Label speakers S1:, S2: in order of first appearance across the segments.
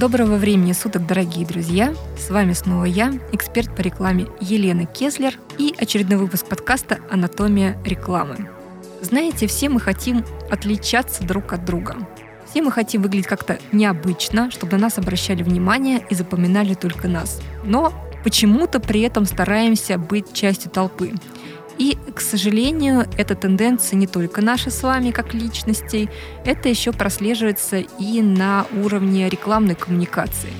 S1: Доброго времени суток, дорогие друзья! С вами снова я, эксперт по рекламе Елена Кеслер и очередной выпуск подкаста «Анатомия рекламы». Знаете, все мы хотим отличаться друг от друга. Все мы хотим выглядеть как-то необычно, чтобы на нас обращали внимание и запоминали только нас. Но почему-то при этом стараемся быть частью толпы. И, к сожалению, эта тенденция не только наша с вами как личностей, это еще прослеживается и на уровне рекламной коммуникации.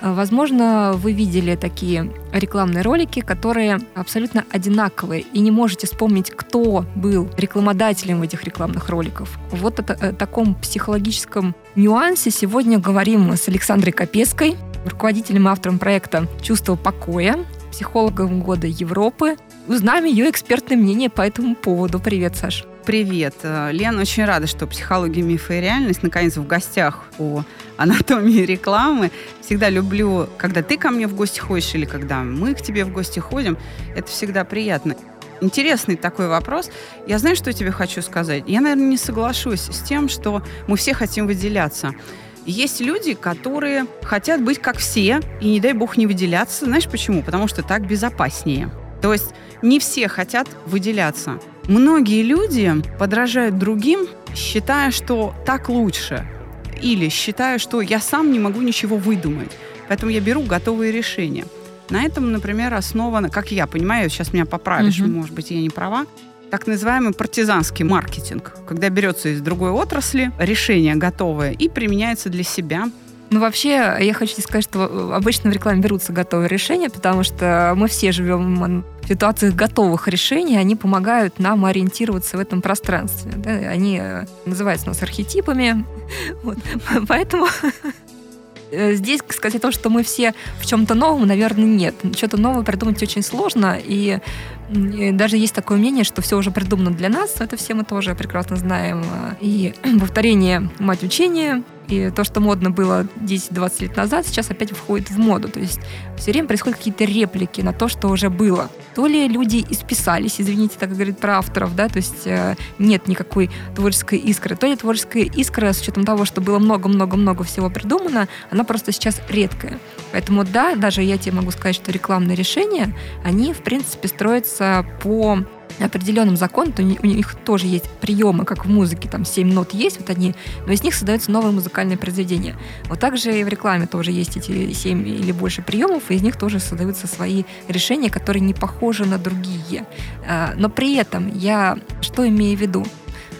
S1: А, Возможно, вы видели такие рекламные ролики, которые абсолютно одинаковые, и не можете вспомнить, кто был рекламодателем этих рекламных роликов. Вот о о таком психологическом нюансе сегодня говорим с Александрой Капеской, руководителем и автором проекта «Чувство покоя», психологом года Европы. Узнаем ее экспертное мнение по этому поводу. Привет, Саш.
S2: Привет. Э, Лена, очень рада, что психология, мифы и реальность наконец в гостях у анатомии рекламы. Всегда люблю, когда ты ко мне в гости ходишь или когда мы к тебе в гости ходим. Это всегда приятно. Интересный такой вопрос. Я знаю, что тебе хочу сказать. Я, наверное, не соглашусь с тем, что мы все хотим выделяться. Есть люди, которые хотят быть как все, и не дай бог не выделяться. Знаешь почему? Потому что так безопаснее. То есть не все хотят выделяться. Многие люди подражают другим, считая, что так лучше. Или считая, что я сам не могу ничего выдумать. Поэтому я беру готовые решения. На этом, например, основано, как я понимаю, сейчас меня поправишь,
S1: Мгм.
S2: может быть, я не права, так называемый партизанский маркетинг, когда берется из другой отрасли решение готовое и применяется для себя.
S1: Ну, вообще, я хочу сказать, что э, обычно в рекламе берутся готовые решения, потому что мы все живем в ситуациях готовых решений, они помогают нам ориентироваться в этом пространстве. да. Они э, называются у нас архетипами. Вот. Поэтому э, здесь сказать о том, что мы все в чем-то новом, наверное, нет. Что-то новое придумать очень сложно, и даже есть такое мнение, что все уже придумано для нас, это все мы тоже прекрасно знаем. И повторение мать учения, и то, что модно было 10-20 лет назад, сейчас опять входит в моду. То есть все время происходят какие-то реплики на то, что уже было. То ли люди исписались, извините, так говорит про авторов, да, то есть э, нет никакой творческой искры, то ли творческая искра, с учетом того, что было много-много-много всего придумано, она просто сейчас редкая. Поэтому да, даже я тебе могу сказать, что рекламные решения, они, в принципе, строятся по определенным законам, то у них- тоже есть приемы, как в музыке, там 7 нот есть, вот они, но из них создаются новые музыкальные произведения. Вот также и в рекламе тоже есть эти 7 или больше приемов, и из них тоже создаются свои решения, которые не похожи на другие. А, Но при этом я что имею в виду?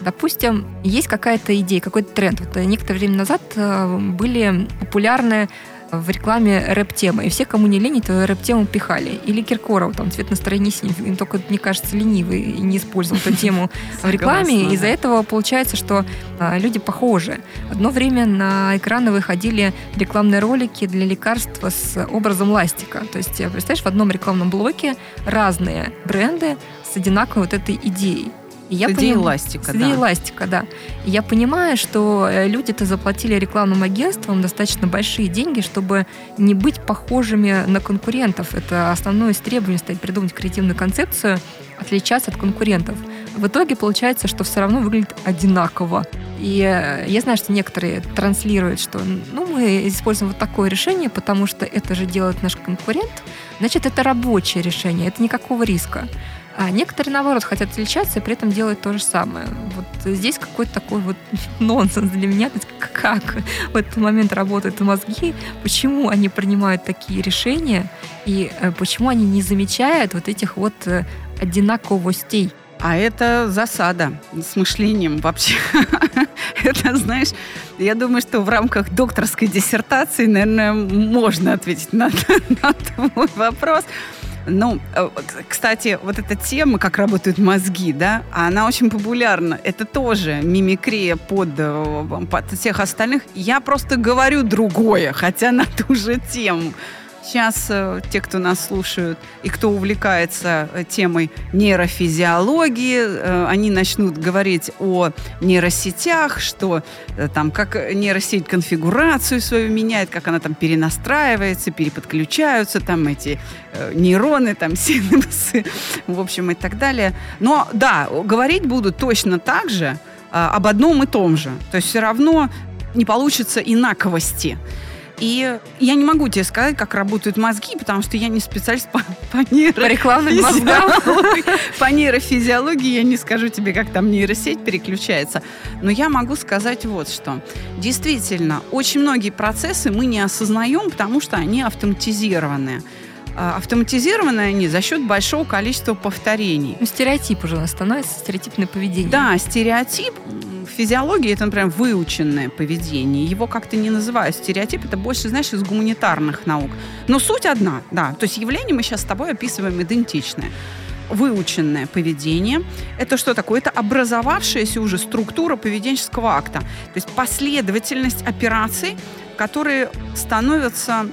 S1: Допустим, есть какая-то идея, какой-то тренд. Вот э, некоторое время назад э, были популярны в рекламе рэп-темы. И все, кому не лень, эту рэп-тему пихали. Или Киркоров, там, цвет настроения синий. Им только, мне кажется, ленивый и не использовал эту тему в рекламе. Из-за этого получается, что а, люди похожи. Одно время на экраны выходили рекламные ролики для лекарства с образом ластика. То есть, э, представляешь, в одном рекламном блоке разные бренды с одинаковой вот этой идеей. И я
S2: С идеей
S1: поним-
S2: ластика,
S1: с идеей
S2: да.
S1: ластика, да. И я понимаю, что э, люди-то заплатили рекламным агентствам достаточно большие деньги, чтобы не быть похожими на конкурентов. Это основное из требований стоит придумать креативную концепцию, отличаться от конкурентов. В итоге получается, что все равно выглядит одинаково. И э, я знаю, что некоторые транслируют, что ну, мы используем вот такое решение, потому что это же делает наш конкурент. Значит, это рабочее решение, это никакого риска. А некоторые, наоборот, хотят отличаться и при этом делают то же самое. Вот здесь какой-то такой вот нонсенс для меня. Как в этот момент работают мозги, почему они принимают такие решения и э, почему они не замечают вот этих вот э, одинаковостей.
S2: А это засада с мышлением вообще. Это, знаешь, я думаю, что в рамках докторской диссертации, наверное, можно ответить на, на твой вопрос. Ну, э, кстати, вот эта тема, как работают мозги, да, она очень популярна. Это тоже мимикрия под, э, под всех остальных. Я просто говорю другое, хотя на ту же тему. Сейчас э, те, кто нас слушают и кто увлекается э, темой нейрофизиологии, э, они начнут говорить о нейросетях, что там как нейросеть конфигурацию свою меняет, как она там перенастраивается, переподключаются там эти нейроны, там синапсы, в общем и так далее. Но да, говорить будут точно так же э, об одном и том же. То есть все равно не получится инаковости. И я не могу тебе сказать, как работают мозги, потому что я не специалист по, по
S1: По рекламным мозгам.
S2: нейрофизиологии. По нейрофизиологии я не скажу тебе, как там нейросеть переключается. Но я могу сказать вот что. Действительно, очень многие процессы мы не осознаем, потому что они автоматизированы. А, Автоматизированы они за счет большого количества повторений.
S1: Ну, стереотип уже у нас становится, стереотипное поведение.
S2: Да, стереотип в физиологии это, например, выученное поведение. Его как-то не называют стереотип, это больше, знаешь, из гуманитарных наук. Но суть одна, да. То есть явление мы сейчас с тобой описываем идентичное. Выученное поведение – это что такое? Это образовавшаяся уже структура поведенческого акта. То есть последовательность операций, которые становятся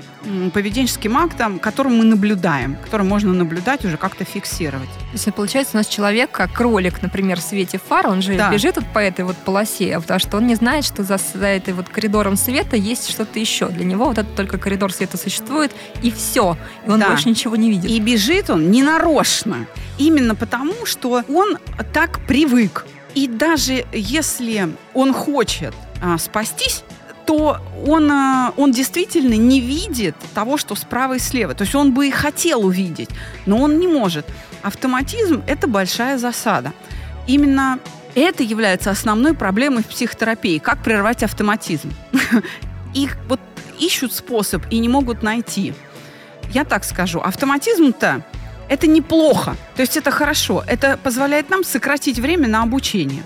S2: поведенческим актом, которым мы наблюдаем, который можно наблюдать уже как-то фиксировать.
S1: То есть получается у нас человек, как кролик, например, в свете фар, он же
S2: Да.
S1: бежит вот по этой вот полосе, потому что он не знает, что за, за этой вот коридором света есть что-то еще. Для него вот этот только коридор света существует, и все. И он
S2: Да.
S1: больше ничего не видит.
S2: И бежит он не нарочно. Именно потому, что он так привык. И даже если он хочет а, спастись, то он, а, он действительно не видит того, что справа и слева. То есть он бы и хотел увидеть, но он не может. Автоматизм – это большая засада. Именно это является основной проблемой в психотерапии. Как прервать автоматизм? Их вот ищут способ и не могут найти. Я так скажу, автоматизм-то это неплохо, то есть это хорошо. Это позволяет нам сократить время на обучение.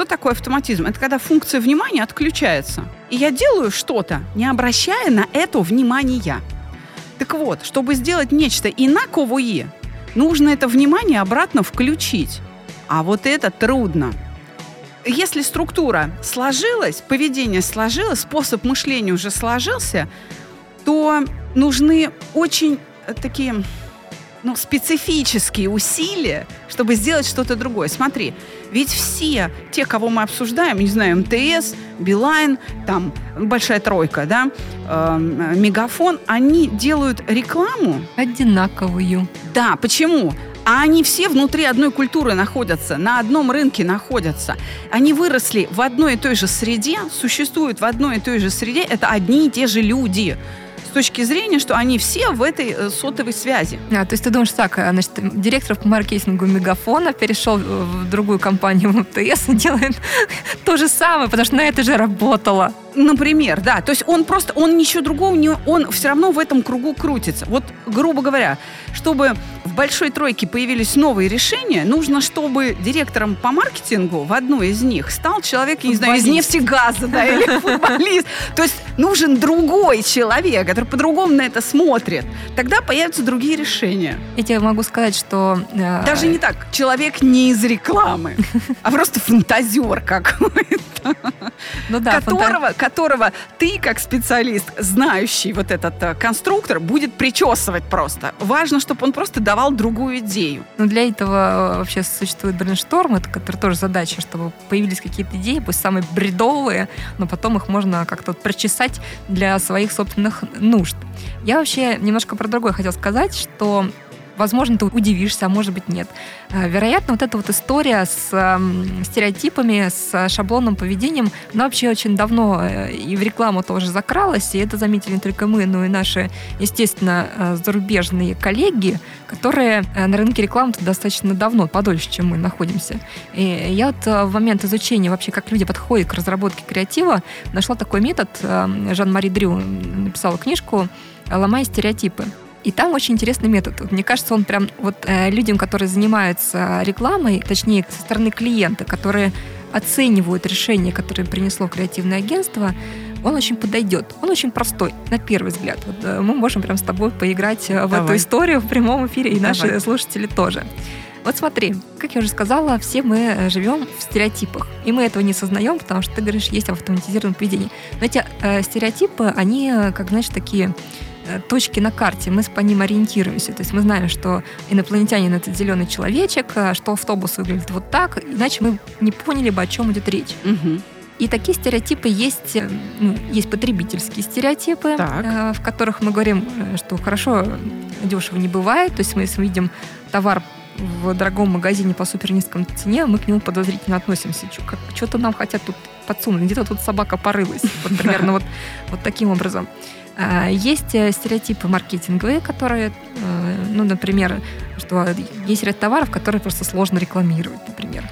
S2: Что такое автоматизм? Это когда функция внимания отключается. И я делаю что-то, не обращая на это внимания. Так вот, чтобы сделать нечто инаковое, нужно это внимание обратно включить. А вот это трудно. Если структура сложилась, поведение сложилось, способ мышления уже сложился, то нужны очень э, такие ну, специфические усилия, чтобы сделать что-то другое. Смотри, ведь все те, кого мы обсуждаем, не знаю, МТС, Билайн, там большая тройка, да, эм, Мегафон, они делают рекламу
S1: Одинаковую.
S2: да, почему? А они все внутри одной культуры находятся, на одном рынке находятся. Они выросли в одной и той же среде, существуют в одной и той же среде. Это одни и те же люди. С точки зрения, что они все в этой э, сотовой связи.
S1: А, то есть ты думаешь так, а, значит, директор по маркетингу Мегафона перешел в другую компанию МТС и делает то же самое, потому что на это же работало.
S2: Например, да. То есть он просто, он ничего другого не... Он все равно в этом кругу крутится. Вот, грубо говоря, чтобы в большой тройке появились новые решения, нужно, чтобы директором по маркетингу в одной из них стал человек, я не знаю, из нефтегаза, да, или футболист. То есть нужен другой человек, который по-другому на это смотрит. Тогда появятся другие решения.
S1: Я тебе могу сказать, что... э,
S2: Даже не так. Человек не из рекламы, а просто фантазер какой-то.
S1: Ну да, фанта-
S2: которого, которого ты, как специалист, знающий вот этот э, конструктор, будет причесывать просто. Важно, чтобы он просто давал другую идею.
S1: Ну, для этого э, вообще существует brainstorm, это который тоже задача, чтобы появились какие-то идеи, пусть самые бредовые, но потом их можно как-то прочесать для своих собственных нужд. Я вообще немножко про другое хотела сказать, что Возможно, ты удивишься, а может быть нет. Э, Вероятно, вот эта вот история с эм, стереотипами, с шаблонным поведением, она вообще очень давно э, и в рекламу тоже закралась, и это заметили не только мы, но и наши, естественно, э, зарубежные коллеги, которые на рынке рекламы достаточно давно, подольше, чем мы находимся. И я вот в момент изучения вообще, как люди подходят к разработке креатива, нашла такой метод. Жан-Мари Дрю написала книжку «Ломая стереотипы». И там очень интересный метод. Мне кажется, он прям вот э, людям, которые занимаются рекламой, точнее, со стороны клиента, которые оценивают решение, которое принесло креативное агентство, он очень подойдет. Он очень простой, на первый взгляд. Вот, э, мы можем прям с тобой поиграть э, в
S2: Давай.
S1: эту историю в прямом эфире, и наши
S2: Давай.
S1: слушатели тоже. Вот смотри, как я уже сказала, все мы живем в стереотипах. И мы этого не сознаем, потому что ты говоришь, есть автоматизированное поведение. Но эти э, стереотипы, они, как знаешь, такие точки на карте, мы по ним ориентируемся. То есть мы знаем, что инопланетянин это зеленый человечек, э, что автобус выглядит вот так, иначе мы не поняли бы, о чем идет речь.
S2: Мгм.
S1: И такие стереотипы есть, э, ну, есть потребительские стереотипы,
S2: Так.
S1: э, в которых мы говорим, э, что хорошо, э, дешево не бывает. То есть мы, если видим товар в дорогом магазине по супер низком цене, мы к нему подозрительно относимся. Что-то нам хотят тут подсунуть, где-то тут собака порылась. Вот примерно вот, вот таким образом. А, Есть э, стереотипы маркетинговые, которые, э, ну, например, что есть ряд товаров, которые просто сложно рекламировать, например.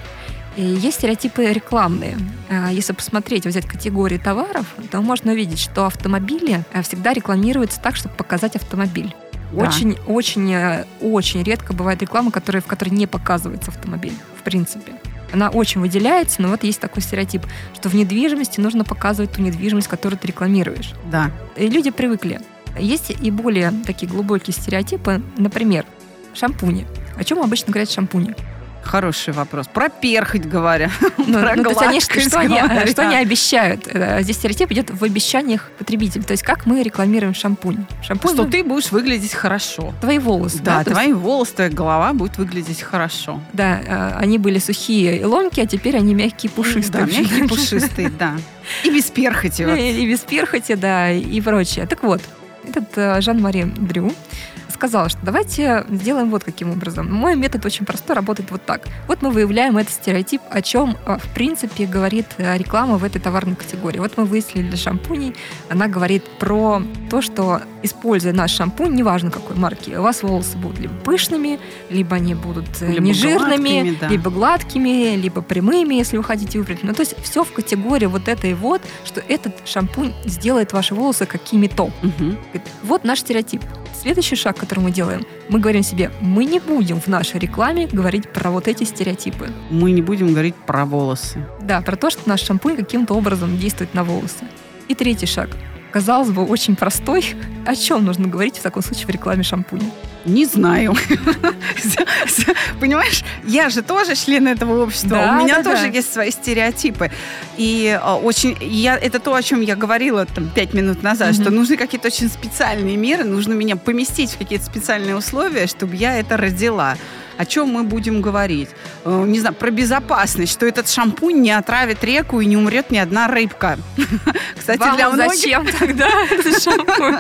S1: И есть стереотипы рекламные. А, Если посмотреть, взять категории товаров, то можно увидеть, что автомобили э, всегда рекламируются так, чтобы показать автомобиль.
S2: Да.
S1: Очень, очень, э, очень редко бывает реклама, которая, в которой не показывается автомобиль, в принципе. Она очень выделяется, но вот есть такой стереотип, что в недвижимости нужно показывать ту недвижимость, которую ты рекламируешь.
S2: Да.
S1: И люди привыкли. Есть и более такие глубокие стереотипы, например, шампуни. О чем обычно говорят шампуни?
S2: Хороший вопрос. Про перхоть говоря.
S1: Ну,
S2: Про
S1: ну, то есть они, что, они, что они обещают? Э, Здесь стереотип идет в обещаниях потребителя. То есть как мы рекламируем шампунь. Шампунь
S2: Что
S1: ну,
S2: ты будешь выглядеть хорошо.
S1: твои волосы.
S2: Да,
S1: есть,
S2: твои волосы, твоя голова будет выглядеть хорошо.
S1: да, э, они были сухие и ломкие, а теперь они мягкие, пушистые.
S2: Да, мягкие, пушистые, да. И без перхоти. вот.
S1: И, и без перхоти, да, и прочее. Так вот, этот э, Жан-Мари Дрю сказал, что давайте сделаем вот каким образом. Мой метод очень простой, работает вот так. Вот мы выявляем этот стереотип, о чем, э, в принципе, говорит э, реклама в этой товарной категории. Вот мы выяснили для шампуней, она говорит про то, что, используя наш шампунь, неважно какой марки, у вас волосы будут либо пышными, либо они будут э,
S2: Либо
S1: нежирными,
S2: гладкими, да.
S1: либо гладкими, либо прямыми, если вы хотите выбрать. Ну, то есть все в категории вот этой вот, что этот шампунь сделает ваши волосы какими-то. Говорит, Вот наш стереотип. Следующий шаг, который мы делаем, мы говорим себе, мы не будем в нашей рекламе говорить про вот эти стереотипы.
S2: Мы не будем говорить про волосы.
S1: Да, про то, что наш шампунь каким-то образом действует на волосы. И третий шаг. Казалось бы, очень простой. О чем нужно говорить в таком случае в рекламе шампуня?
S2: Не знаю. Понимаешь, я же тоже член этого общества.
S1: Да,
S2: У меня
S1: да,
S2: тоже
S1: да.
S2: есть свои стереотипы. И а, очень, я, это то, о чем я говорила там пять минут назад,
S1: Мгм.
S2: что нужны какие-то очень специальные меры, нужно меня поместить в какие-то специальные условия, чтобы я это родила. О чем мы будем говорить? Э, Не знаю, про безопасность, что этот шампунь не отравит реку и не умрет ни одна рыбка. Кстати,
S1: Вам
S2: для многих
S1: зачем тогда этот шампунь?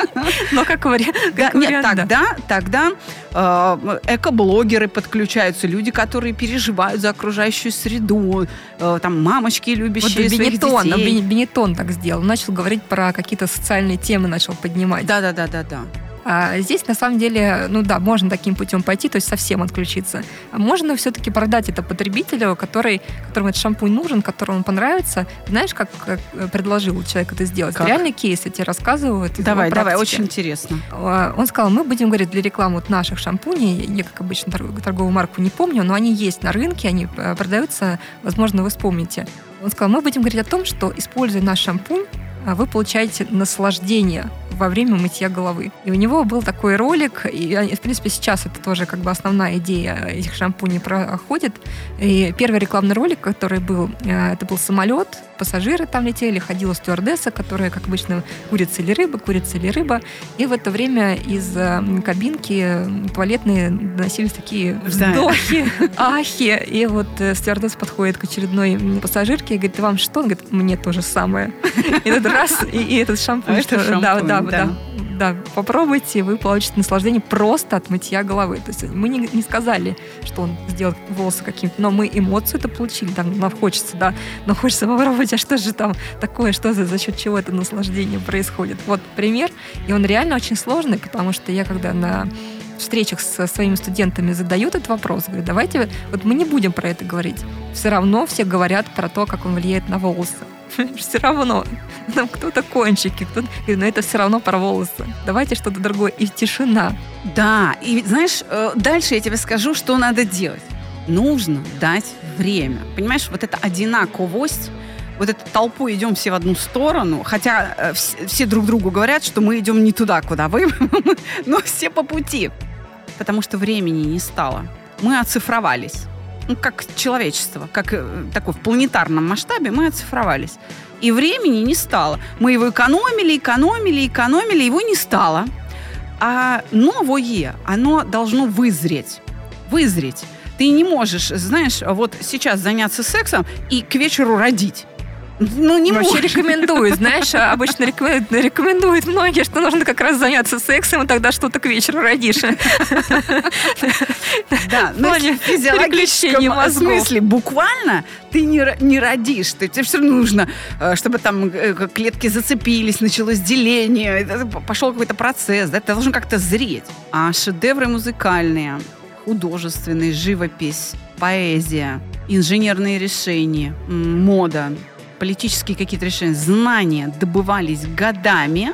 S1: Но как вариант,
S2: да, нет, тогда, тогда э, экоблогеры подключаются, люди, которые переживают за окружающую среду, э, там мамочки,
S1: Вот
S2: любящие своих
S1: Бенетон,
S2: детей.
S1: Бен- Бенетон так сделал. Начал говорить про какие-то социальные темы, начал поднимать.
S2: Да, да, да, да, да.
S1: А здесь, на самом деле, ну да, можно таким путем пойти, то есть совсем отключиться. А можно все-таки продать это потребителю, который, которому этот шампунь нужен, которому он понравится. Знаешь, как, как предложил человек это сделать?
S2: Как?
S1: Реальный кейс, я тебе рассказываю.
S2: Давай, давай, очень интересно.
S1: А, Он сказал, мы будем говорить для рекламы вот наших шампуней, я, как обычно, торг- торговую марку не помню, но они есть на рынке, они э, продаются, возможно, вы вспомните. Он сказал, мы будем говорить о том, что, используя наш шампунь, вы получаете наслаждение во время мытья головы. И у него был такой ролик, и, в принципе, сейчас это тоже как бы основная идея этих шампуней проходит. И первый рекламный ролик, который был, э, это был самолет, пассажиры там летели, ходила стюардесса, которая, как обычно, курица или рыба, курица или рыба. И в это время из кабинки туалетные доносились такие вздохи, ахи. И вот э, стюардесса подходит к очередной пассажирке и говорит, вам что? Он говорит, мне то же самое. И этот раз, и, этот шампунь,
S2: А
S1: да, да,
S2: да.
S1: Да, попробуйте, вы получите наслаждение просто от мытья головы. То есть мы не, не сказали, что он сделал волосы каким-то, но мы эмоцию это получили, там, нам хочется, да, но хочется попробовать, а что же там такое, что за, за счет чего это наслаждение происходит. Вот пример, и он реально очень сложный, потому что я когда на встречах со своими студентами задаю этот вопрос, говорю, давайте, вот мы не будем про это говорить. Все равно все говорят про то, как он влияет на волосы. Все равно. Там кто-то кончики, кто-то... Но это все равно про волосы. Давайте что-то другое. И тишина.
S2: Да, и знаешь, э, дальше я тебе скажу, что надо делать. Нужно дать время. Понимаешь, вот эта одинаковость вот эту толпу идем все в одну сторону, хотя э, вс- все друг другу говорят, что мы идем не туда, куда вы, но все по пути. Потому что времени не стало. Мы оцифровались. Ну, как человечество, как э, такой в планетарном масштабе мы оцифровались. И времени не стало. Мы его экономили, экономили, экономили, его не стало. А новое, оно должно вызреть. Вызреть. Ты не можешь, знаешь, вот сейчас заняться сексом и к вечеру родить. Ну, не
S1: Вообще
S2: можешь.
S1: рекомендуют, знаешь, обычно рекомендуют, рекомендуют многие, что нужно как раз заняться сексом, и тогда что-то к вечеру родишь.
S2: Да, но в физиологическом
S1: переключения мозгов.
S2: смысле буквально ты не, не родишь. Ты, тебе все равно нужно, э, чтобы там э, клетки зацепились, началось деление, пошел какой-то процесс, да, ты должен как-то зреть. А шедевры музыкальные, художественные, живопись, поэзия, инженерные решения, мода, политические какие-то решения, знания добывались годами,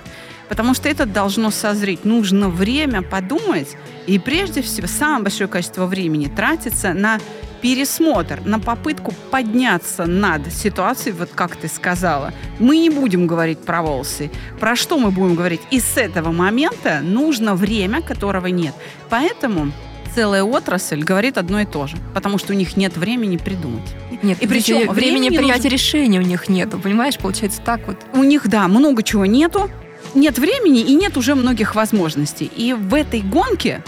S2: потому что это должно созреть. Нужно время подумать, и прежде всего самое большое количество времени тратится на пересмотр, на попытку подняться над ситуацией, вот как ты сказала. Мы не будем говорить про волосы. Про что мы будем говорить? И с этого момента нужно время, которого нет. Поэтому целая отрасль говорит одно и то же, потому что у них нет времени придумать.
S1: Нет,
S2: И причем
S1: времени
S2: времени
S1: принятия
S2: нужно-
S1: решения у них нету, понимаешь? Получается так вот.
S2: у них, да, много чего нету, нет времени и нет уже многих возможностей. И в этой гонке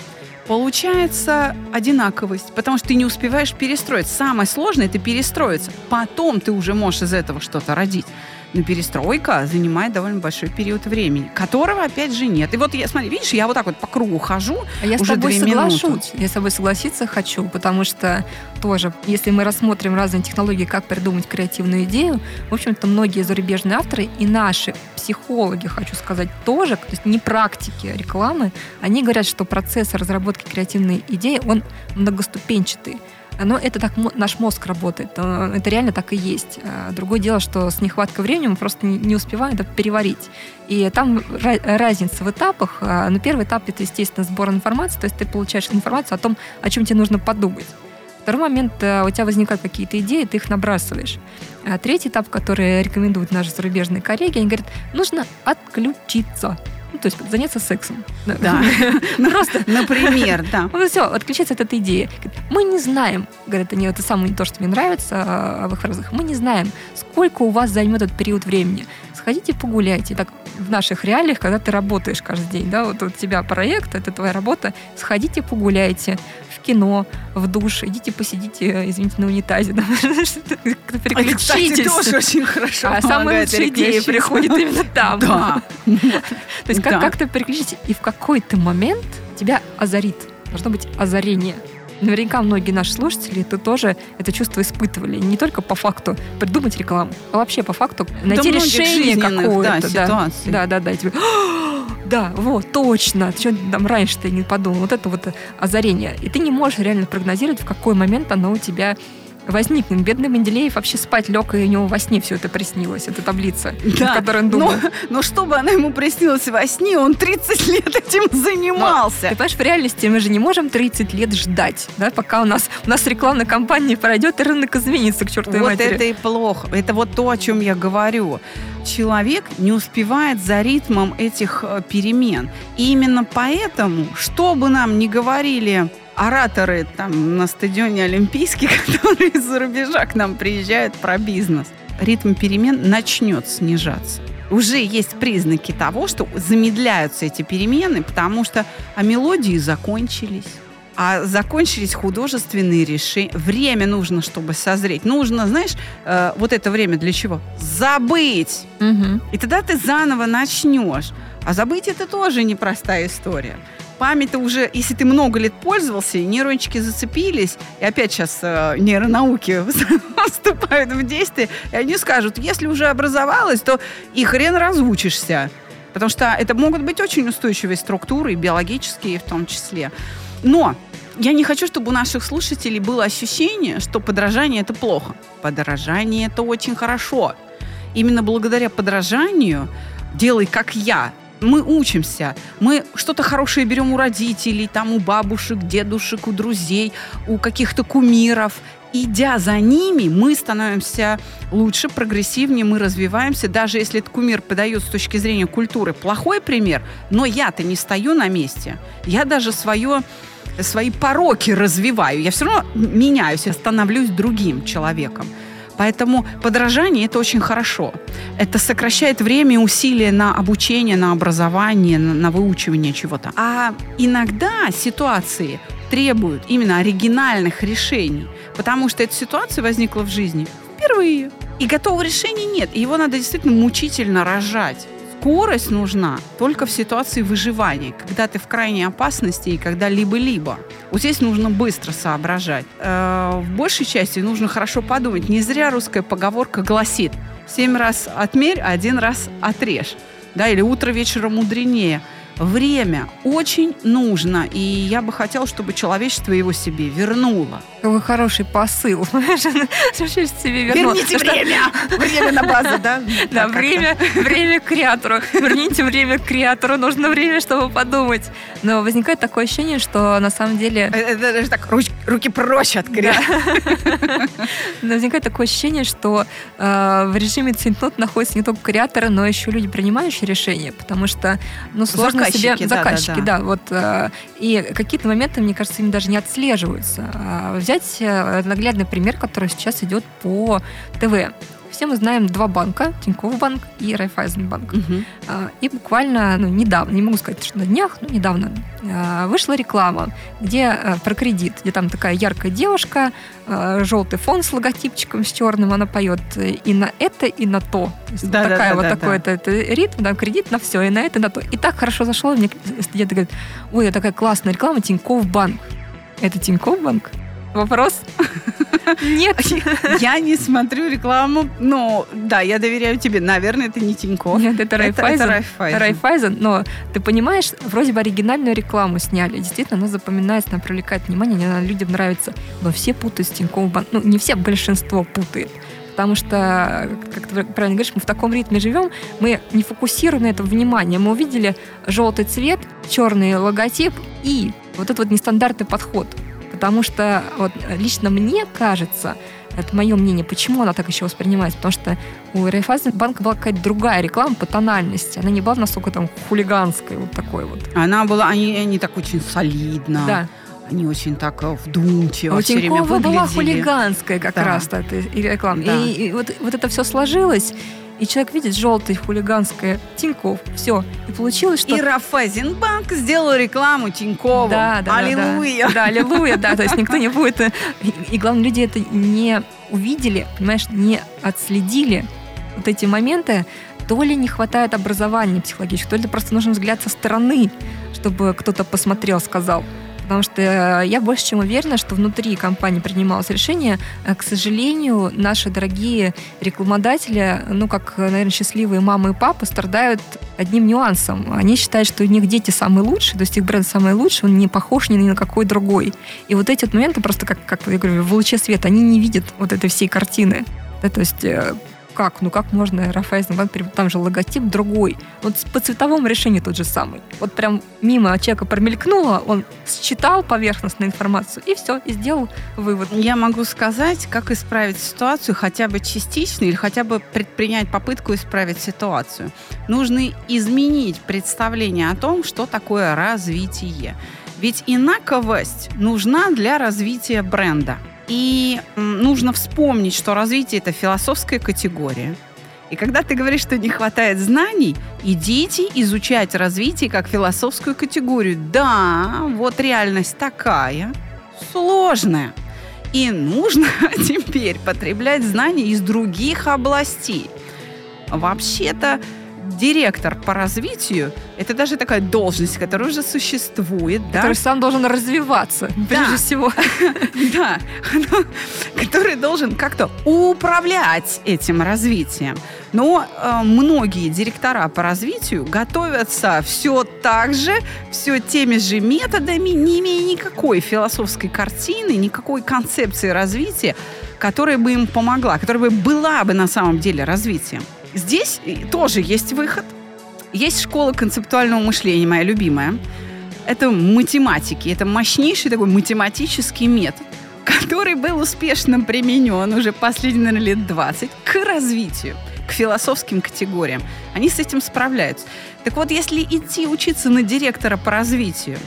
S2: получается одинаковость, потому что ты не успеваешь перестроить. Самое сложное – это перестроиться. Потом ты уже можешь из этого что-то родить. Но перестройка занимает довольно большой период времени, которого, опять же, нет. И вот, я, смотри, видишь, я вот так вот по кругу хожу,
S1: А я с
S2: Уже
S1: тобой
S2: две минуты.
S1: соглашусь. Я с тобой согласиться хочу, потому что тоже, если мы рассмотрим разные технологии, как придумать креативную идею, в общем-то, многие зарубежные авторы и наши психологи, хочу сказать, тоже, то есть не практики рекламы, они говорят, что процесс разработки креативной идеи, он многоступенчатый. Но это так наш мозг работает. Это реально так и есть. А Другое дело, что с нехваткой времени мы просто не- успеваем это переварить. И там ра- разница в этапах. А, Ну, первый этап это, естественно, сбор информации, то есть ты получаешь информацию о том, о чем тебе нужно подумать. Второй момент, э, у тебя возникают какие-то идеи, ты их набрасываешь. А третий этап, который рекомендуют наши зарубежные коллеги, они говорят, нужно отключиться. Ну, то есть заняться сексом.
S2: Да.
S1: Ну, Просто
S2: например, да.
S1: ну, все, отключиться от этой идеи. Мы не знаем, говорят они, это самое то, что мне нравится а, в их фразах, мы не знаем, сколько у вас займет этот период времени. Сходите погуляйте. Так в наших реалиях, когда ты работаешь каждый день, да, вот у тебя проект, это твоя работа, сходите погуляйте в кино, в душ, идите посидите, извините, на унитазе, да, что-то как-то
S2: Это, кстати,
S1: переключитесь.
S2: тоже очень хорошо
S1: А самые лучшие идеи приходят именно там.
S2: Да.
S1: То есть как,
S2: Да.
S1: как ты переключишься, и в какой-то момент тебя озарит. Должно быть озарение. Наверняка многие наши слушатели это тоже это чувство испытывали. Не только по факту придумать рекламу, а вообще по факту найти
S2: многих
S1: решение какое-то.
S2: да.
S1: Да, да, да. И тебе, «А, да, вот, точно. Что там раньше ты не подумал? Вот это вот озарение. И ты не можешь реально прогнозировать, в какой момент оно у тебя возникнет. Бедный Менделеев вообще спать лег, и у него во сне все это приснилось, эта таблица,
S2: Да,
S1: в которой он думал.
S2: Но, но чтобы она ему приснилась во сне, он 30 лет этим занимался.
S1: Ты понимаешь, в реальности мы же не можем 30 лет ждать, да, пока у нас, у нас рекламная кампания пройдет, и рынок изменится к чертовой
S2: Вот
S1: матери.
S2: это и плохо. Это вот то, о чем я говорю. Человек не успевает за ритмом этих э, перемен. И именно поэтому, что бы нам ни говорили ораторы там на стадионе Олимпийский, которые из-за рубежа к нам приезжают про бизнес, ритм перемен начнет снижаться. Уже есть признаки того, что замедляются эти перемены, потому что а мелодии закончились. А закончились художественные решения. Время нужно, чтобы созреть. Нужно, знаешь, э, вот это время для чего? Забыть.
S1: Мгм.
S2: И тогда ты заново начнешь. А забыть это тоже непростая история. Память-то уже, если ты много лет пользовался, нейрончики зацепились, и опять сейчас э, нейронауки вступают в действие, и они скажут, если уже образовалось, то и хрен разучишься. Потому что это могут быть очень устойчивые структуры, биологические в том числе. Но я не хочу, чтобы у наших слушателей было ощущение, что подражание это плохо. Подражание это очень хорошо. Именно благодаря подражанию делай как я. Мы учимся, мы что-то хорошее берем у родителей, там у бабушек, дедушек, у друзей, у каких-то кумиров. идя за ними, мы становимся лучше, прогрессивнее, мы развиваемся. Даже если этот кумир подает с точки зрения культуры плохой пример, но я-то не стою на месте. Я даже свое свои пороки развиваю. Я все равно меняюсь, я становлюсь другим человеком. Поэтому подражание это очень хорошо. Это сокращает время и усилия на обучение, на образование, на, на выучивание чего-то. А иногда ситуации требуют именно оригинальных решений, потому что эта ситуация возникла в жизни впервые. И готового решения нет. И его надо действительно мучительно рожать скорость нужна только в ситуации выживания, когда ты в крайней опасности и когда либо-либо. Вот здесь нужно быстро соображать. Э, в большей части нужно хорошо подумать. Не зря русская поговорка гласит «семь раз отмерь, один раз отрежь». Да, или «утро вечера мудренее» время очень нужно, и я бы хотела, чтобы человечество его себе вернуло.
S1: Какой хороший посыл. себе
S2: вернуло. Верните время! Время на базу, да?
S1: Да, время, время креатору. Верните время креатору. Нужно время, чтобы подумать. Но возникает такое ощущение, что на самом деле...
S2: Э, это даже так, руки прочь от креатора.
S1: Возникает такое ощущение, что э, в режиме цинтнот находятся не только креаторы, но еще люди, принимающие решения, потому что ну, сложно
S2: заказчики,
S1: себе...
S2: Да,
S1: заказчики, да, да. да вот, э, и какие-то моменты, мне кажется, им даже не отслеживаются. А взять э, наглядный пример, который сейчас идет по ТВ. Все мы знаем два банка, Тинькофф банк и Райфайзенбанк. Угу. И буквально ну, недавно, не могу сказать, что на днях, но недавно а, вышла реклама, где а, про кредит, где там такая яркая девушка, желтый фон с логотипчиком с черным, она поет и на это, и на то. то есть да, вот такая да, вот да, такой да. Это, это ритм, да, кредит на все, и на это, и на то. И так хорошо зашло, мне где-то говорят, ой, такая классная реклама, Тинькофф банк. Это Тинькофф банк? Вопрос?
S2: Нет. Я не смотрю рекламу, но да, я доверяю тебе. Наверное, это не Тинькофф.
S1: Нет, это Райфайзен. Это, Райфайзен. Но ты понимаешь, вроде бы оригинальную рекламу сняли. Действительно, она запоминается, она привлекает внимание, она людям нравится. Но все путают с Тинькофф. Ну, не все, большинство путает потому что, как ты правильно говоришь, мы в таком ритме живем, мы не фокусируем на этом внимание. Мы увидели желтый цвет, черный логотип и вот этот вот нестандартный подход. Потому что вот лично мне кажется, это мое мнение, почему она так еще воспринимается, потому что у Райфайзенбанка была какая-то другая реклама по тональности. Она не была настолько там хулиганской, вот такой вот.
S2: Она была, они, они так очень солидно. Да. Они очень так э, вдумчиво
S1: а все время выглядели. была хулиганская как да. раз эта реклама. Да. И, и вот, вот это все сложилось, и человек видит желтое хулиганское Тиньков, все. И получилось, что...
S2: И Рафайзенбанк сделал рекламу Тинькову. Да, да, аллилуйя.
S1: Да, да, аллилуйя, да, то есть никто не будет... Э, и, и главное, люди это не увидели, понимаешь, не отследили вот эти моменты, то ли не хватает образования психологического, то ли просто нужен взгляд со стороны, чтобы кто-то посмотрел, сказал. Потому что э, я больше чем уверена, что внутри компании принималось решение. Э, к сожалению, наши дорогие рекламодатели, ну, как, наверное, счастливые мамы и папы, страдают одним нюансом. Они считают, что у них дети самые лучшие, то есть их бренд самый лучший, он не похож ни на какой другой. И вот эти вот моменты просто, как, как я говорю, в луче света, они не видят вот этой всей картины. Да, то есть э, как? Ну как можно Рафайзенбанк, там же логотип другой. Вот по цветовому решению тот же самый. Вот прям мимо человека промелькнуло, он считал поверхностную информацию и все, и сделал вывод.
S2: Я могу сказать, как исправить ситуацию хотя бы частично или хотя бы предпринять попытку исправить ситуацию. Нужно изменить представление о том, что такое развитие. Ведь инаковость нужна для развития бренда. И нужно вспомнить, что развитие – это философская категория. И когда ты говоришь, что не хватает знаний, идите изучать развитие как философскую категорию. Да, вот реальность такая, сложная. И нужно теперь потреблять знания из других областей. Вообще-то директор по развитию – это даже такая должность, которая уже существует.
S1: Который да? сам должен развиваться, да. прежде всего.
S2: Да, который должен как-то управлять этим развитием. Но э, многие директора по развитию готовятся все так же, все теми же методами, не имея никакой философской картины, никакой концепции развития, которая бы им помогла, которая бы была бы на самом деле развитием. Здесь тоже есть выход. Есть школа концептуального мышления, моя любимая. Это математики, это мощнейший такой математический метод. который был успешно применен уже последние, наверное, лет 20 к развитию, к философским категориям. Они с этим справляются. Так вот, если идти учиться на директора по развитию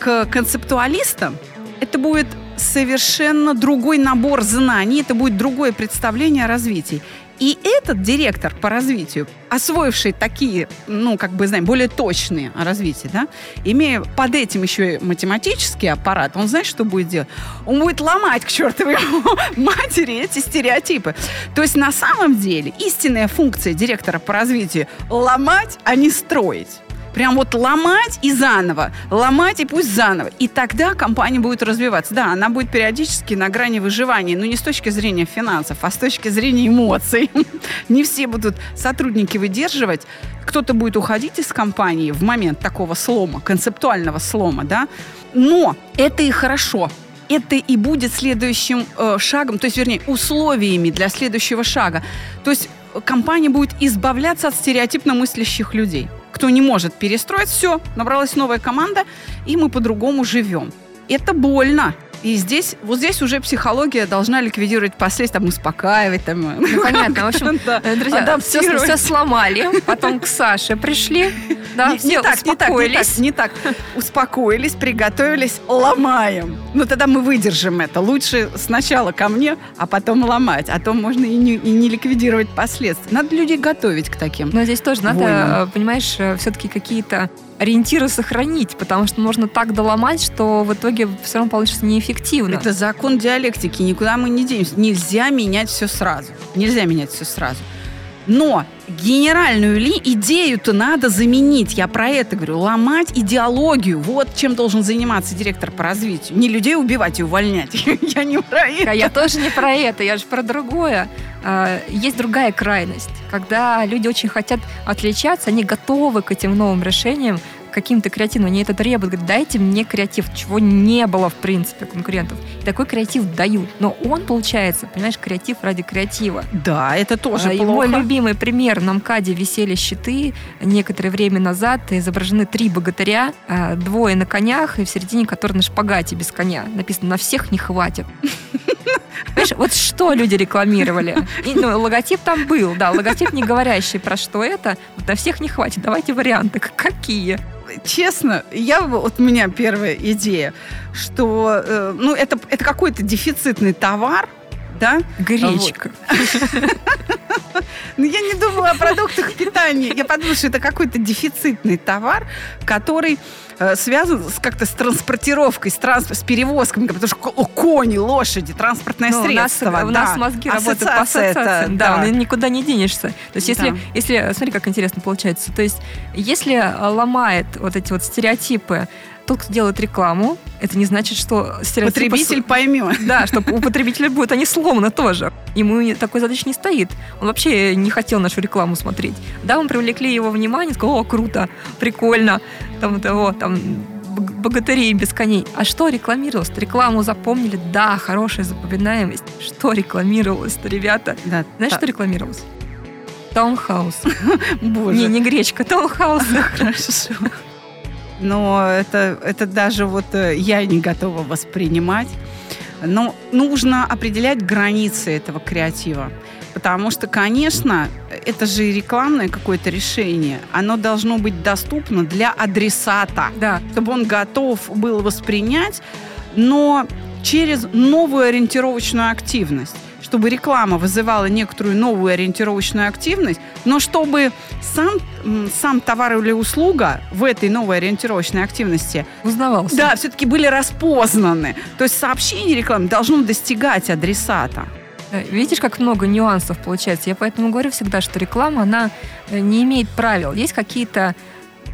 S2: к концептуалистам, это будет совершенно другой набор знаний, это будет другое представление о развитии. И этот директор по развитию, освоивший такие, ну, как бы, знаем, более точные о развитии, да, имея под этим еще и математический аппарат, он знает, что будет делать? Он будет ломать к чертовой матери эти стереотипы. То есть на самом деле истинная функция директора по развитию – ломать, а не строить. Прям вот ломать и заново, ломать и пусть заново. И тогда компания будет развиваться. Да, она будет периодически на грани выживания, но не с точки зрения финансов, а с точки зрения эмоций. Не все будут сотрудники выдерживать. Кто-то будет уходить из компании в момент такого слома, концептуального слома, да. Но это и хорошо это и будет следующим э, шагом, то есть, вернее, условиями для следующего шага. То есть компания будет избавляться от стереотипно мыслящих людей кто не может перестроить, все, набралась новая команда, и мы по-другому живем. Это больно. И здесь, вот здесь уже психология должна ликвидировать последствия, там, успокаивать. Там,
S1: ну, понятно. В общем, э, друзья, все, все сломали, потом к Саше пришли, да,
S2: не, не, так, не так, не так, не так. Успокоились, приготовились, ломаем. Ну, тогда мы выдержим это. Лучше сначала ко мне, а потом ломать. А то можно и не, и не ликвидировать последствия. Надо людей готовить к таким
S1: Но здесь тоже надо, войнам. понимаешь, э, все-таки какие-то ориентиры сохранить, потому что можно так доломать, что в итоге все равно получится неэффективно.
S2: Это закон диалектики, никуда мы не денемся. Нельзя менять все сразу. Нельзя менять все сразу. Но генеральную ли идею-то надо заменить. Я про это говорю. Ломать идеологию. Вот чем должен заниматься директор по развитию. Не людей убивать и увольнять. Я не про это.
S1: Я тоже не про это. Я же про другое. А, есть другая крайность. Когда люди очень хотят отличаться, они готовы к этим новым решениям, каким-то креативным, они это требуют, говорят, дайте мне креатив, чего не было, в принципе, конкурентов. И такой креатив дают. Но он, получается, понимаешь, креатив ради креатива.
S2: Да, это тоже
S1: а,
S2: плохо.
S1: Мой любимый пример. На МКАДе висели щиты некоторое время назад, изображены три богатыря, а, двое на конях, и в середине который на шпагате без коня. Написано, на всех не хватит. Понимаешь, вот что люди рекламировали? И, ну, логотип там был, да, логотип не говорящий про что это. Вот на всех не хватит. Давайте варианты. Какие?
S2: Честно, я вот у меня первая идея, что э, ну это это какой-то дефицитный товар, да?
S1: Гречка.
S2: Но я не думала о продуктах питания. Я подумала, что это какой-то дефицитный товар, который э, связан с, как-то с транспортировкой, с, транс, с перевозками, потому что кони, лошади, транспортное ну, средство.
S1: У нас, да. у нас мозги работают по ассоциациям. да, да. никуда не денешься. То есть если, да. если, смотри, как интересно получается. То есть если ломает вот эти вот стереотипы тот, кто делает рекламу, это не значит, что
S2: стереотипы... Потребитель поймет.
S1: Да, что у потребителя будут они сломаны тоже. Ему такой задачи не стоит. Он вообще не хотел нашу рекламу смотреть. Да, мы привлекли его внимание, сказал, о, круто, прикольно, там, того, там, богатырей без коней. А что рекламировалось? Рекламу запомнили? Да, хорошая запоминаемость. Что рекламировалось-то, ребята? Да, Знаешь, та... что рекламировалось? Таунхаус.
S2: Боже.
S1: Не, не гречка, таунхаус.
S2: Хорошо но это, это даже вот э, я не готова воспринимать. Но нужно определять границы этого креатива. Потому что, конечно, это же рекламное какое-то решение. Оно должно быть доступно для адресата,
S1: да.
S2: чтобы он готов был воспринять, но через новую ориентировочную активность чтобы реклама вызывала некоторую новую ориентировочную активность, но чтобы сам, сам товар или услуга в этой новой ориентировочной активности
S1: узнавался.
S2: Да, все-таки были распознаны. То есть сообщение рекламы должно достигать адресата.
S1: Видишь, как много нюансов получается. Я поэтому говорю всегда, что реклама, она э, не имеет правил. Есть какие-то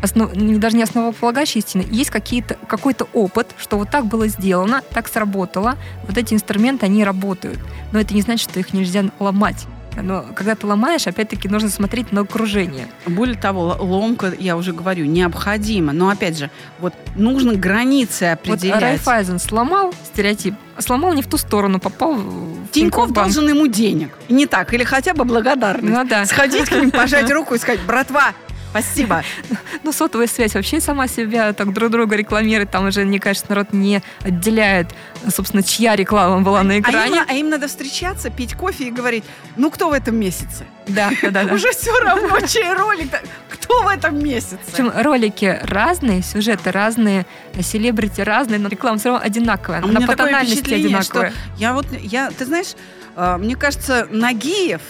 S1: основ, даже не основополагающие истины, есть какие-то, какой-то опыт, что вот так было сделано, так сработало, вот эти инструменты, они работают. Но это не значит, что их нельзя ломать. Но когда ты ломаешь, опять-таки нужно смотреть на окружение.
S2: Более того, ломка, я уже говорю, необходима. Но опять же, вот нужно границы определять. Вот
S1: Райфайзен сломал стереотип, сломал не в ту сторону, попал в
S2: Тиньков должен ему денег. Не так, или хотя бы благодарность.
S1: Ну, да.
S2: Сходить к ним, пожать руку и сказать, братва, Спасибо.
S1: Ну, сотовая связь вообще сама себя так друг друга рекламирует. Там уже, мне кажется, народ не отделяет, собственно, чья реклама была на
S2: А им,
S1: экране.
S2: а им надо встречаться, пить кофе и говорить, ну кто в этом месяце?
S1: Да, да, да.
S2: Уже все равно, чей ролик, кто в этом месяце?
S1: Причем ролики разные, сюжеты разные, селебрити разные, но реклама все равно одинаковая.
S2: А
S1: Она по тональности одинаковая.
S2: я вот, я, ты знаешь, э, мне кажется, Нагиев,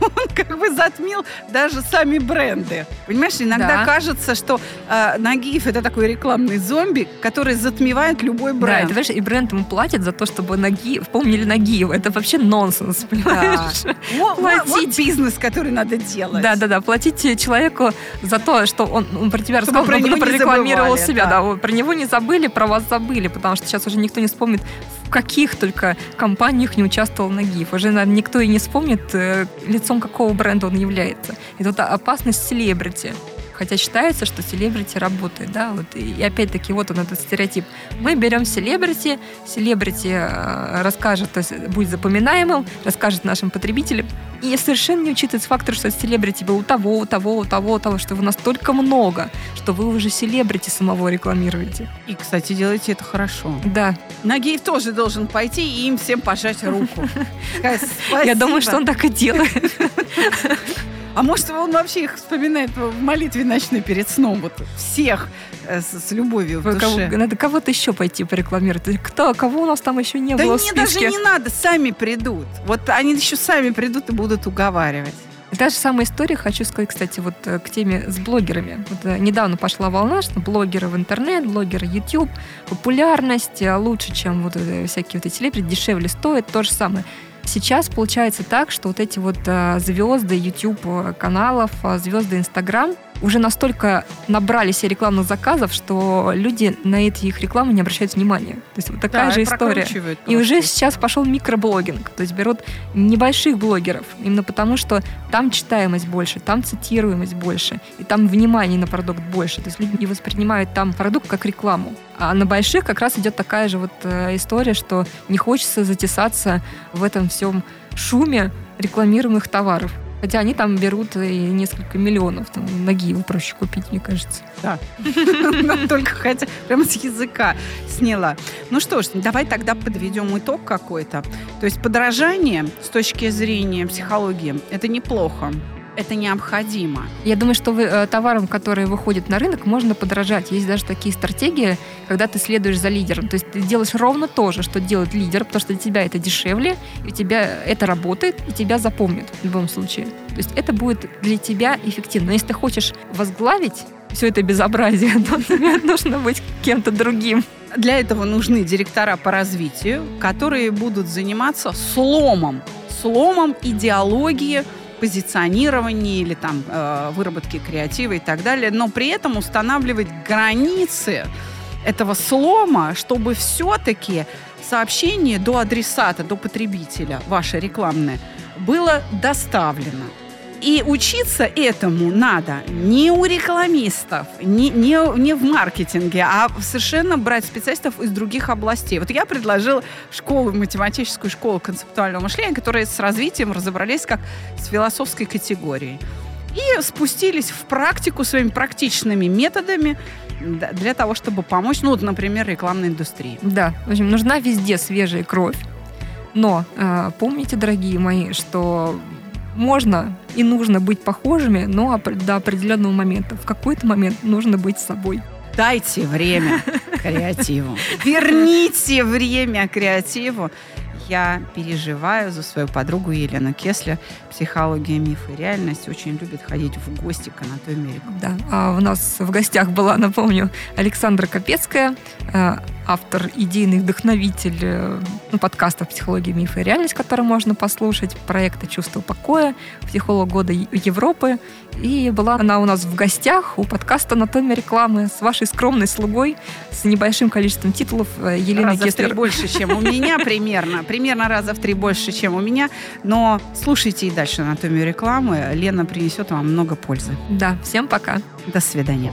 S2: он как бы затмил даже сами бренды. Понимаешь, иногда
S1: Да.
S2: кажется, что э, Нагиев это такой рекламный зомби, который затмевает любой
S1: Да,
S2: бренд.
S1: знаешь, и бренд ему платит за то, чтобы Наги... помнили Нагиева. Это вообще нонсенс, понимаешь?
S2: Вот, вот- вот
S1: платить.
S2: бизнес, который надо делать.
S1: Да, да, да. Платите человеку за то, что он, он про тебя рассказал,
S2: про
S1: потом
S2: не
S1: прорекламировал
S2: забывали,
S1: себя.
S2: да.
S1: Да. про него не забыли, про вас забыли, потому что сейчас уже никто не вспомнит, в каких только компаниях не участвовал Нагиев. Уже, наверное, никто и не вспомнит, э, лицом какого бренда он является. И тут опасность селебрити. Хотя считается, что селебрити работает, да, вот. И, и опять-таки вот он этот стереотип. Мы берем селебрити, селебрити э, расскажет, то есть будет запоминаемым, расскажет нашим потребителям, и совершенно не учитывается фактор, что селебрити был у того, у того, у того, у того, что его настолько много, что вы уже селебрити самого рекламируете.
S2: И, кстати, делайте это хорошо.
S1: Да,
S2: Нагиев тоже должен пойти и им всем пожать руку.
S1: Я думаю, что он так и делает.
S2: А может, он вообще их вспоминает в молитве ночной перед сном, вот всех э, с, с любовью в
S1: Вы кого-
S2: душе.
S1: Надо кого-то еще пойти порекламировать. Кто, кого у нас там еще не
S2: Да
S1: было
S2: не, даже не надо, сами придут. Вот они еще сами придут и будут уговаривать.
S1: Та же самая история, хочу сказать, кстати, вот э, к теме с блогерами. Вот, э, недавно пошла волна, что блогеры в интернет, блогеры YouTube, популярность лучше, чем вот всякие вот эти селебрити, дешевле стоит, то же самое. Сейчас получается так, что вот эти вот э, звезды YouTube э, каналов, э, звезды Instagram уже настолько набрали себе рекламных заказов, что люди на эти их рекламы не обращают внимания. То есть вот такая
S2: Да,
S1: же история. И уже сейчас пошел микроблогинг. То есть берут небольших блогеров, именно потому что там читаемость больше, там цитируемость больше, и там внимание на продукт больше. То есть люди не воспринимают там продукт как рекламу. А на больших как раз идет такая же вот э, история, что не хочется затесаться в этом всем шуме рекламируемых товаров. Хотя они там берут и несколько миллионов. Там, ноги его проще купить, мне кажется.
S2: Только хотя прямо с языка сняла. Ну что ж, давай тогда подведем итог какой-то. То есть подражание с точки зрения психологии это неплохо. Это необходимо.
S1: Я думаю, что вы, э, товарам, которые выходят на рынок, можно подражать. Есть даже такие стратегии, когда ты следуешь за лидером. То есть ты делаешь ровно то же, что делает лидер, потому что для тебя это дешевле, и у тебя это работает, и тебя запомнят в любом случае. То есть это будет для тебя эффективно. Но если ты хочешь возглавить все это безобразие, то тебе нужно быть кем-то другим.
S2: Для этого нужны директора по развитию, которые будут заниматься сломом, сломом идеологии, позиционирования или там э, выработки креатива и так далее, но при этом устанавливать границы этого слома, чтобы все-таки сообщение до адресата, до потребителя, ваше рекламное, было доставлено. И учиться этому надо не у рекламистов, не, не, не в маркетинге, а совершенно брать специалистов из других областей. Вот я предложила школу, математическую школу концептуального мышления, которые с развитием разобрались как с философской категорией. И спустились в практику своими практичными методами да, для того, чтобы помочь, ну, вот, например, рекламной индустрии.
S1: Да, в общем, нужна везде свежая кровь. Но э, помните, дорогие мои, что можно и нужно быть похожими, но до определенного момента. В какой-то момент нужно быть собой.
S2: Дайте время креативу. Верните время креативу. Я переживаю за свою подругу Елену Кеслер. Психология, миф и реальность. Очень любит ходить в гости к анатомии.
S1: Да. А у нас в гостях была, напомню, Александра Капецкая, э, автор, идейный вдохновитель э, ну, подкаста «Психология, миф и реальность», который можно послушать, проекта «Чувство покоя», психолог года Европы. И была она у нас в гостях у подкаста «Анатомия рекламы» с вашей скромной слугой, с небольшим количеством титулов э, Еленой
S2: раза в три
S1: Кеслер.
S2: больше, чем у меня примерно. Примерно раза в три больше, чем у меня. Но слушайте и дальше анатомию рекламы. Лена принесет вам много пользы.
S1: Да, всем пока.
S2: До свидания.